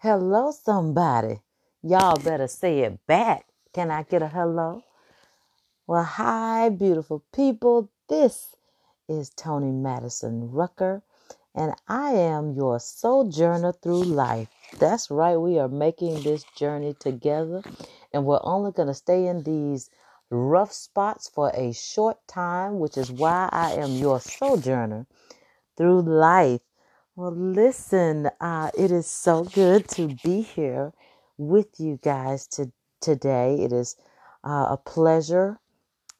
Hello, somebody. Y'all better say it back. Can I get a hello? Well, hi, beautiful people. This is Tony Madison Rucker, and I am your sojourner through life. That's right, we are making this journey together, and we're only going to stay in these rough spots for a short time, which is why I am your sojourner through life. Well, listen, uh, it is so good to be here with you guys to, today. It is uh, a pleasure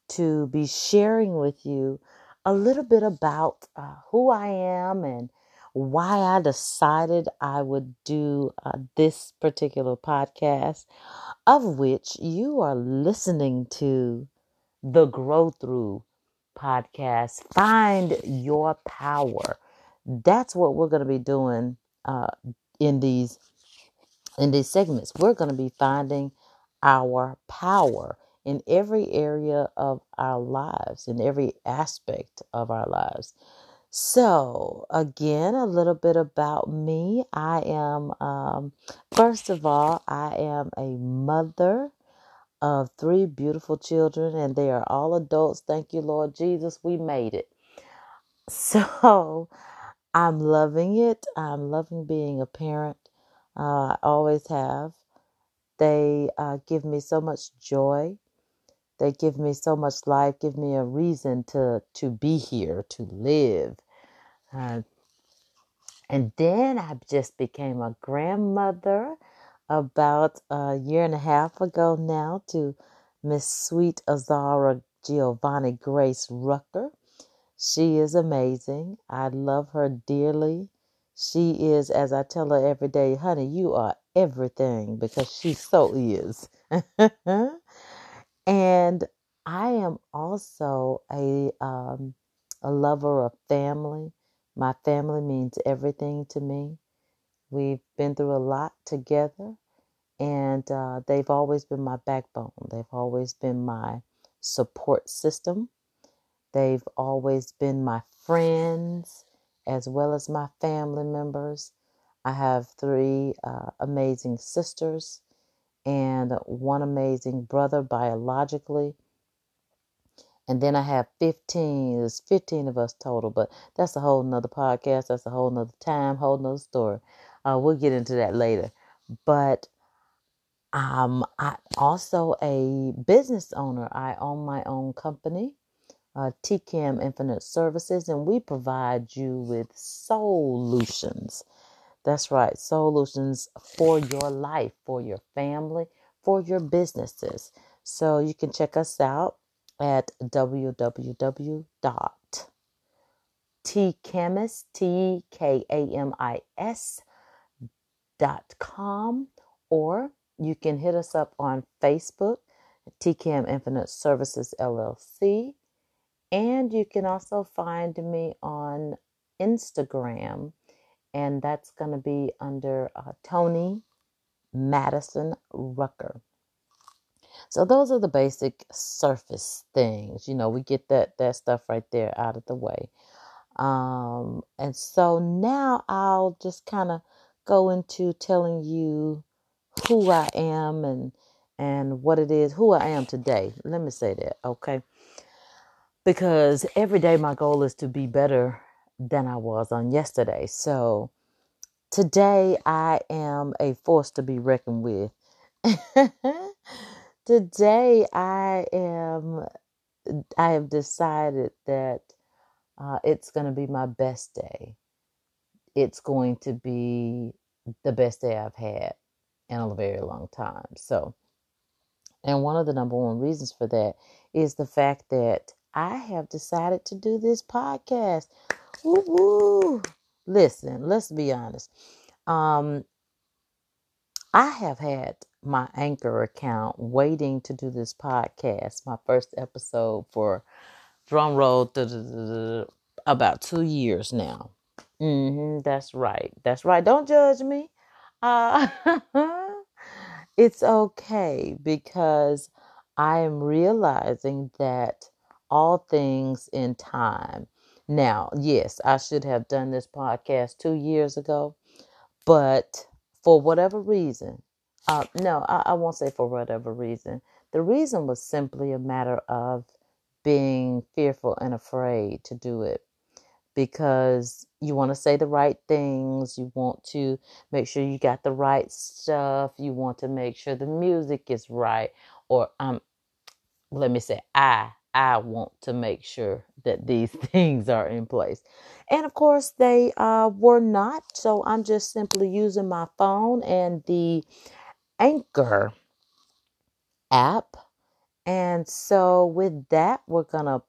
to be sharing with you a little bit about uh, who I am and why I decided I would do uh, this particular podcast, of which you are listening to the Grow Through podcast. Find your power. That's what we're going to be doing uh, in these in these segments. We're going to be finding our power in every area of our lives, in every aspect of our lives. So, again, a little bit about me. I am, um, first of all, I am a mother of three beautiful children, and they are all adults. Thank you, Lord Jesus. We made it. So I'm loving it. I'm loving being a parent. Uh, I always have. They uh, give me so much joy. They give me so much life. Give me a reason to to be here, to live. Uh, and then I just became a grandmother about a year and a half ago now to Miss Sweet Azara Giovanni Grace Rucker. She is amazing. I love her dearly. She is, as I tell her every day, honey, you are everything because she so is. and I am also a um, a lover of family. My family means everything to me. We've been through a lot together, and uh, they've always been my backbone. They've always been my support system. They've always been my friends as well as my family members. I have three uh, amazing sisters and one amazing brother biologically. And then I have 15, there's 15 of us total, but that's a whole nother podcast. That's a whole nother time, whole nother story. Uh, we'll get into that later. But um, I'm also a business owner. I own my own company uh, TKAM Infinite Services, and we provide you with solutions. That's right, solutions for your life, for your family, for your businesses. So you can check us out at www.tkamis, T-K-A-M-I-S dot com, or you can hit us up on Facebook, TKAM Infinite Services LLC and you can also find me on Instagram, and that's going to be under uh, Tony Madison Rucker. So those are the basic surface things. You know, we get that that stuff right there out of the way. Um, and so now I'll just kind of go into telling you who I am and and what it is, who I am today. Let me say that, okay? Because every day my goal is to be better than I was on yesterday. So today I am a force to be reckoned with. today I am, I have decided that uh, it's going to be my best day. It's going to be the best day I've had in a very long time. So, and one of the number one reasons for that is the fact that I have decided to do this podcast. Woo woo. Listen, let's be honest. Um, I have had my anchor account waiting to do this podcast, my first episode for drum roll about two years now. Mm-hmm, that's right. That's right. Don't judge me. Uh, it's okay because I am realizing that all things in time. Now, yes, I should have done this podcast two years ago, but for whatever reason, uh, no, I, I won't say for whatever reason. The reason was simply a matter of being fearful and afraid to do it because you want to say the right things. You want to make sure you got the right stuff. You want to make sure the music is right. Or um, let me say, I I want to make sure that these things are in place. And of course, they uh, were not. So I'm just simply using my phone and the Anchor app. And so, with that, we're going to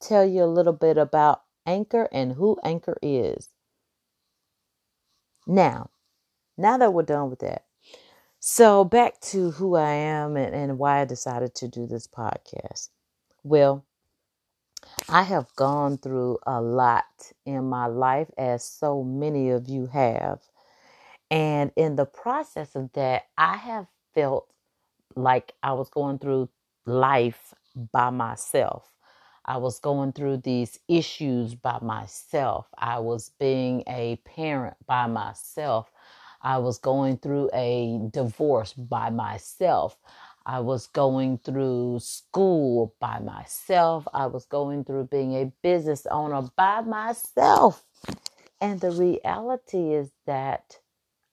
tell you a little bit about Anchor and who Anchor is. Now, now that we're done with that, so back to who I am and, and why I decided to do this podcast. Well, I have gone through a lot in my life, as so many of you have. And in the process of that, I have felt like I was going through life by myself. I was going through these issues by myself. I was being a parent by myself. I was going through a divorce by myself. I was going through school by myself. I was going through being a business owner by myself. And the reality is that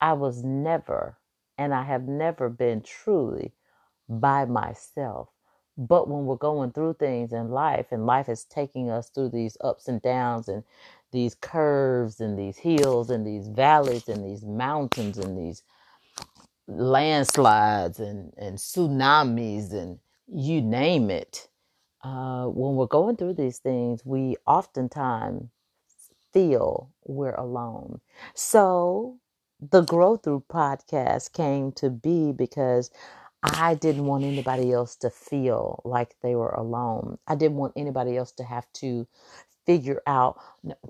I was never, and I have never been truly by myself. But when we're going through things in life, and life is taking us through these ups and downs, and these curves, and these hills, and these valleys, and these mountains, and these landslides, and, and tsunamis, and you name it. Uh, when we're going through these things, we oftentimes feel we're alone. So the Grow Through podcast came to be because I didn't want anybody else to feel like they were alone. I didn't want anybody else to have to figure out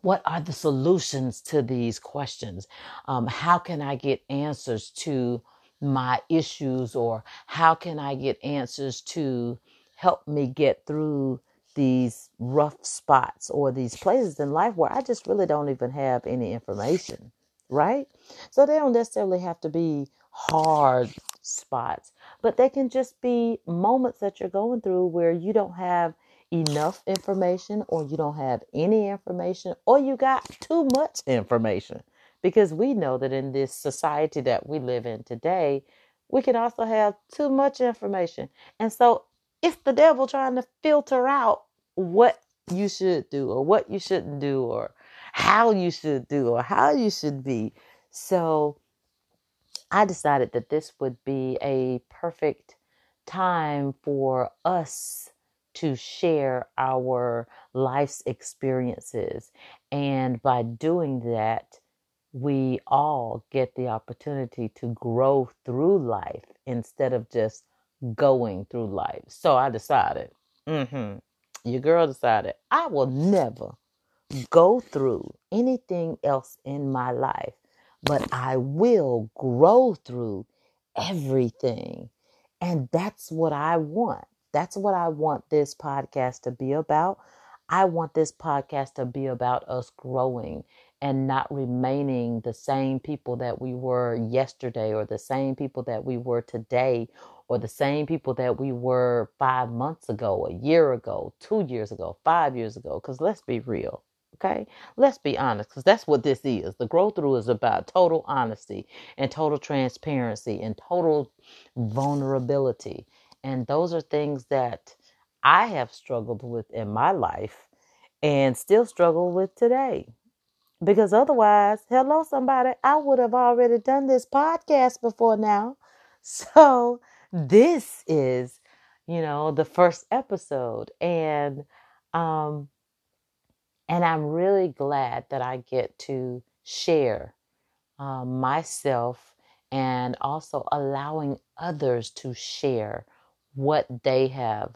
what are the solutions to these questions. Um, how can I get answers to my issues, or how can I get answers to help me get through these rough spots or these places in life where I just really don't even have any information, right? So they don't necessarily have to be hard spots, but they can just be moments that you're going through where you don't have enough information or you don't have any information or you got too much information. Because we know that in this society that we live in today, we can also have too much information. And so it's the devil trying to filter out what you should do or what you shouldn't do or how you should do or how you should be. So I decided that this would be a perfect time for us to share our life's experiences. And by doing that, we all get the opportunity to grow through life instead of just going through life. So I decided, mm-hmm, your girl decided, I will never go through anything else in my life, but I will grow through everything. And that's what I want. That's what I want this podcast to be about. I want this podcast to be about us growing and not remaining the same people that we were yesterday or the same people that we were today or the same people that we were five months ago, a year ago, two years ago, five years ago. Because let's be real, okay? Let's be honest, because that's what this is. The growth through is about total honesty and total transparency and total vulnerability. And those are things that I have struggled with in my life and still struggle with today. Because otherwise, hello, somebody, I would have already done this podcast before now. So this is, you know, the first episode. And um and I'm really glad that I get to share uh, myself and also allowing others to share what they have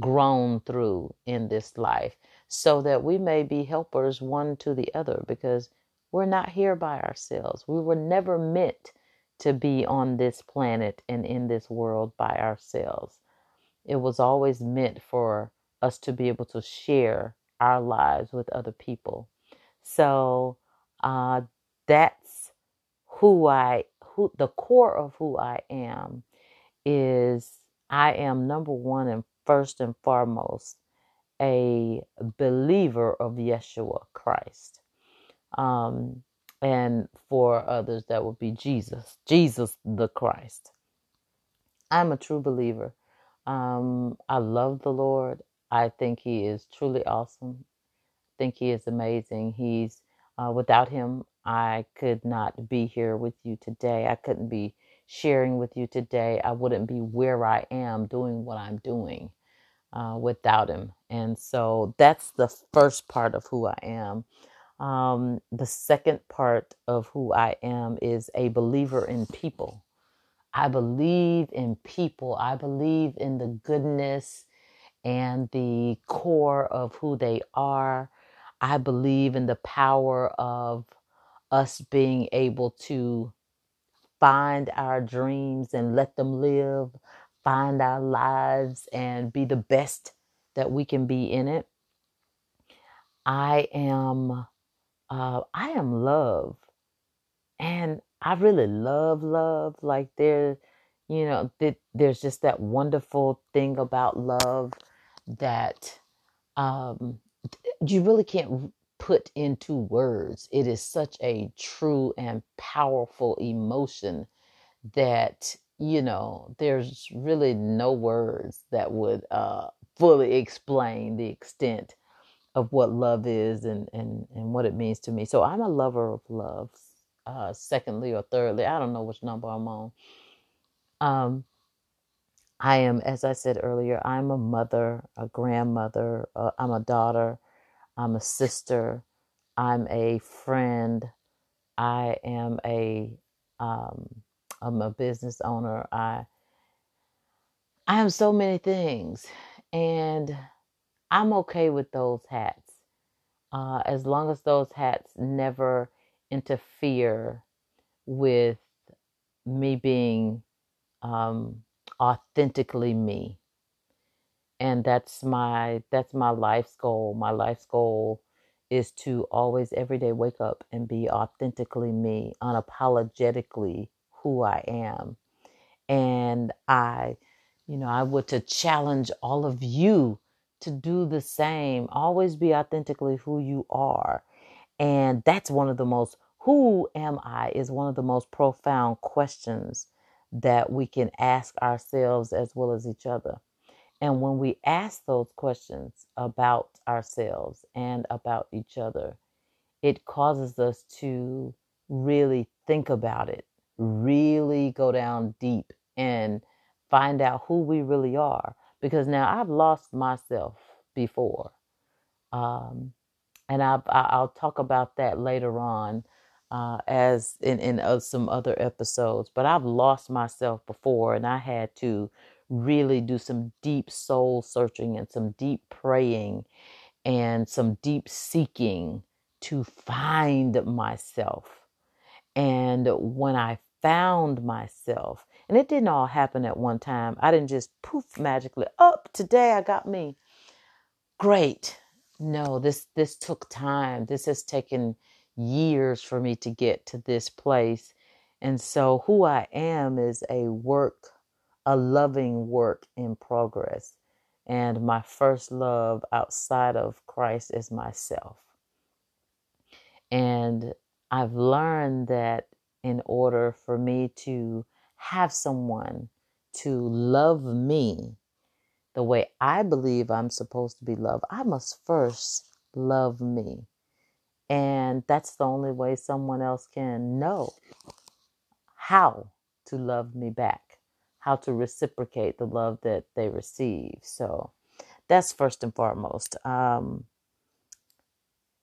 grown through in this life so that we may be helpers one to the other because we're not here by ourselves. We were never meant to be on this planet and in this world by ourselves. It was always meant for us to be able to share our lives with other people. So uh, that's who I who the core of who I am is I am number one and first and foremost a believer of Yeshua Christ. Um, and for others, that would be Jesus, Jesus the Christ. I'm a true believer. Um, I love the Lord. I think He is truly awesome. I think He is amazing. He's uh, without Him, I could not be here with you today. I couldn't be sharing with you today. I wouldn't be where I am doing what I'm doing uh, without Him. And so that's the first part of who I am. Um, the second part of who I am is a believer in people. I believe in people. I believe in the goodness and the core of who they are. I believe in the power of us being able to find our dreams and let them live, find our lives and be the best that we can be in it. I am uh, I am love. And I really love love. Like there, you know, th- there's just that wonderful thing about love that um, you really can't put into words. It is such a true and powerful emotion that you know there's really no words that would uh, fully explain the extent of what love is and, and, and what it means to me. So I'm a lover of love. Uh, secondly or thirdly, I don't know which number I'm on. Um, I am, as I said earlier, I'm a mother, a grandmother, uh, I'm a daughter, I'm a sister, I'm a friend, I am a, um, I'm a business owner. I, I am so many things, and I'm okay with those hats uh, as long as those hats never interfere with me being um, authentically me. And that's my that's my life's goal. My life's goal is to always every day wake up and be authentically me, unapologetically who I am. And I, you know, I would to challenge all of you to do the same. Always be authentically who you are. And that's one of the most, who am I, is one of the most profound questions that we can ask ourselves as well as each other. And when we ask those questions about ourselves and about each other, it causes us to really think about it, really go down deep and find out who we really are because now I've lost myself before. Um, and I, will talk about that later on uh, as in, in uh, some other episodes. But I've lost myself before, and I had to really do some deep soul searching and some deep praying and some deep seeking to find myself. And when I found myself, and it didn't all happen at one time. I didn't just poof magically, up oh, today I got me. Great. No, this this took time. This has taken years for me to get to this place. And so who I am is a work, a loving work in progress. And my first love outside of Christ is myself. And I've learned that in order for me to have someone to love me the way I believe I'm supposed to be loved, I must first love me. And that's the only way someone else can know how to love me back, how to reciprocate the love that they receive. So that's first and foremost. Um,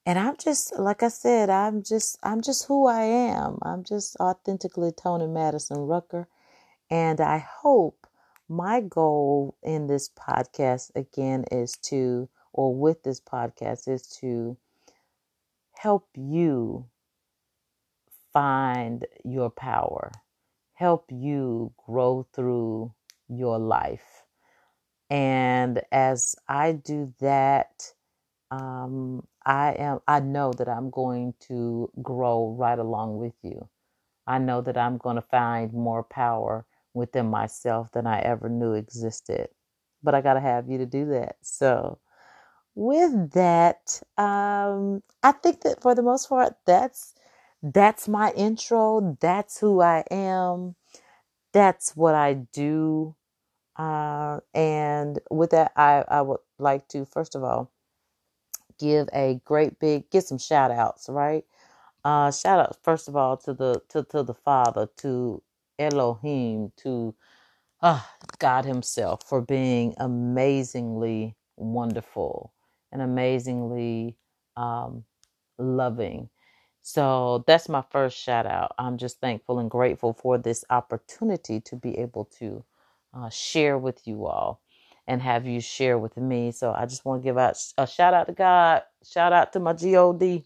and I'm just like I said, I'm just I'm just who I am. I'm just authentically Tony Madison Rucker. And I hope my goal in this podcast again is to or with this podcast is to help you find your power, help you grow through your life. And as I do that, um, I am I know that I'm going to grow right along with you. I know that I'm going to find more power within myself than I ever knew existed. But I got to have you to do that. So, with that, um, I think that for the most part, that's that's my intro. That's who I am. That's what I do. Uh, and with that, I, I would like to, first of all, give a great big, get some shout outs, right? Uh, shout out, first of all, to the, to, to the Father, to Elohim, to uh, God Himself for being amazingly wonderful and amazingly um, loving. So that's my first shout out. I'm just thankful and grateful for this opportunity to be able to uh, share with you all and have you share with me. So I just want to give out a shout out to God, shout out to my God.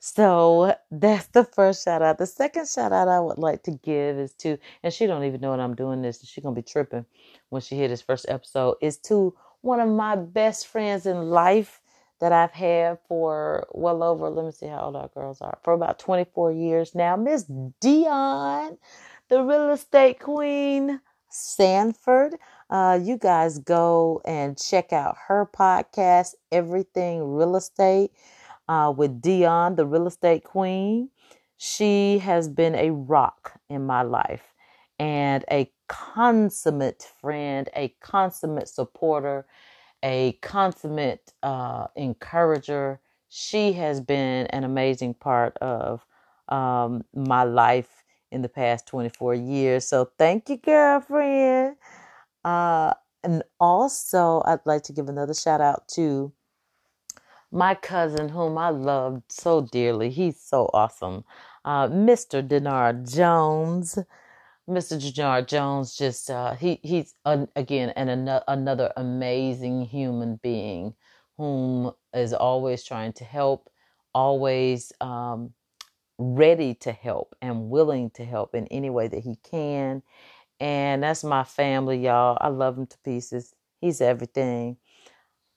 So that's the first shout out. The second shout out I would like to give is to, and she don't even know what I'm doing this. She's gonna be tripping when she hear this first episode. Is to one of my best friends in life that I've had for well over. Let me see how old our girls are. For about 24 years now, Miss Dion, the real estate queen, Sanford. Uh, you guys go and check out her podcast, Everything Real Estate uh, with Dion, the real estate queen. She has been a rock in my life and a consummate friend, a consummate supporter, a consummate uh, encourager. She has been an amazing part of um, my life in the past 24 years. So thank you, girlfriend. Uh, and also, I'd like to give another shout out to my cousin, whom I loved so dearly. He's so awesome. Uh, Mr. Denard Jones. Mr. Denard Jones just uh, he he's again and an, another amazing human being whom is always trying to help, always um, ready to help and willing to help in any way that he can. And that's my family, y'all. I love him to pieces. He's everything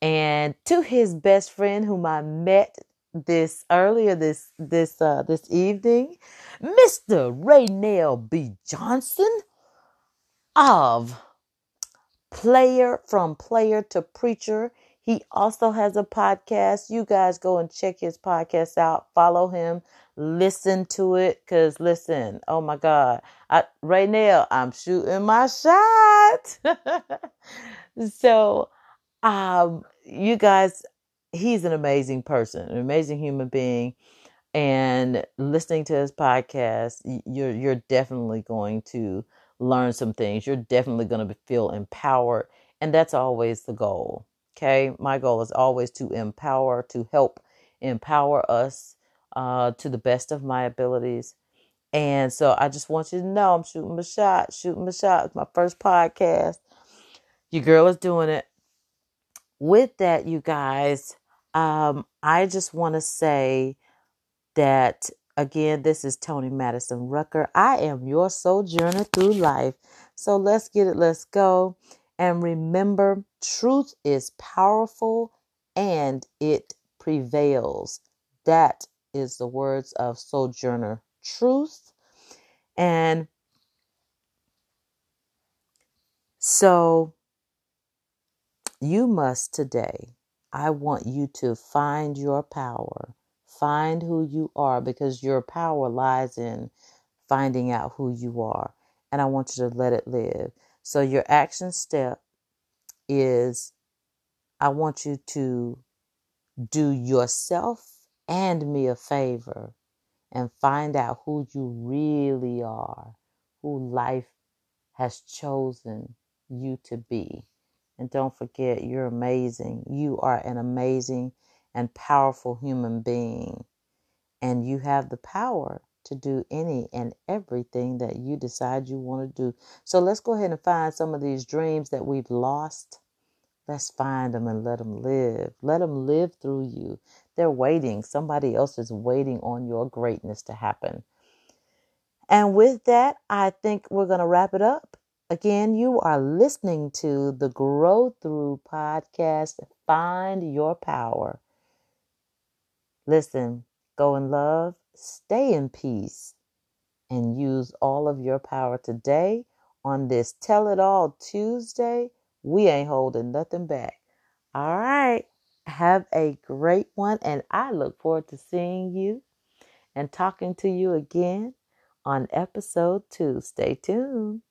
and to his best friend whom I met this earlier this this uh this evening, Mr. Raynell B. Johnson of Player from Player to Preacher. He also has a podcast. You guys go and check his podcast out. Follow him. Listen to it. Cause listen, oh my God. I right now I'm shooting my shot. so um you guys, he's an amazing person, an amazing human being. And listening to his podcast, you're you're definitely going to learn some things. You're definitely going to feel empowered, and that's always the goal. Okay, my goal is always to empower, to help empower us uh, to the best of my abilities. And so I just want you to know I'm shooting my shot, shooting my shot. It's my first podcast. Your girl is doing it with that, you guys, um, I just want to say that again, this is Tony Madison Rucker. I am your sojourner through life. So let's get it, let's go. And remember, truth is powerful and it prevails. That is the words of Sojourner Truth. And so you must today. I want you to find your power. Find who you are because your power lies in finding out who you are. And I want you to let it live. So, your action step is I want you to do yourself and me a favor and find out who you really are, who life has chosen you to be. And don't forget, you're amazing. You are an amazing and powerful human being. And you have the power to do any and everything that you decide you want to do. So let's go ahead and find some of these dreams that we've lost. Let's find them and let them live. Let them live through you. They're waiting. Somebody else is waiting on your greatness to happen. And with that, I think we're going to wrap it up. Again, you are listening to the Grow Through podcast. Find your power. Listen, go in love, stay in peace, and use all of your power today on this Tell It All Tuesday. We ain't holding nothing back. All right. Have a great one, and I look forward to seeing you and talking to you again on episode two. Stay tuned.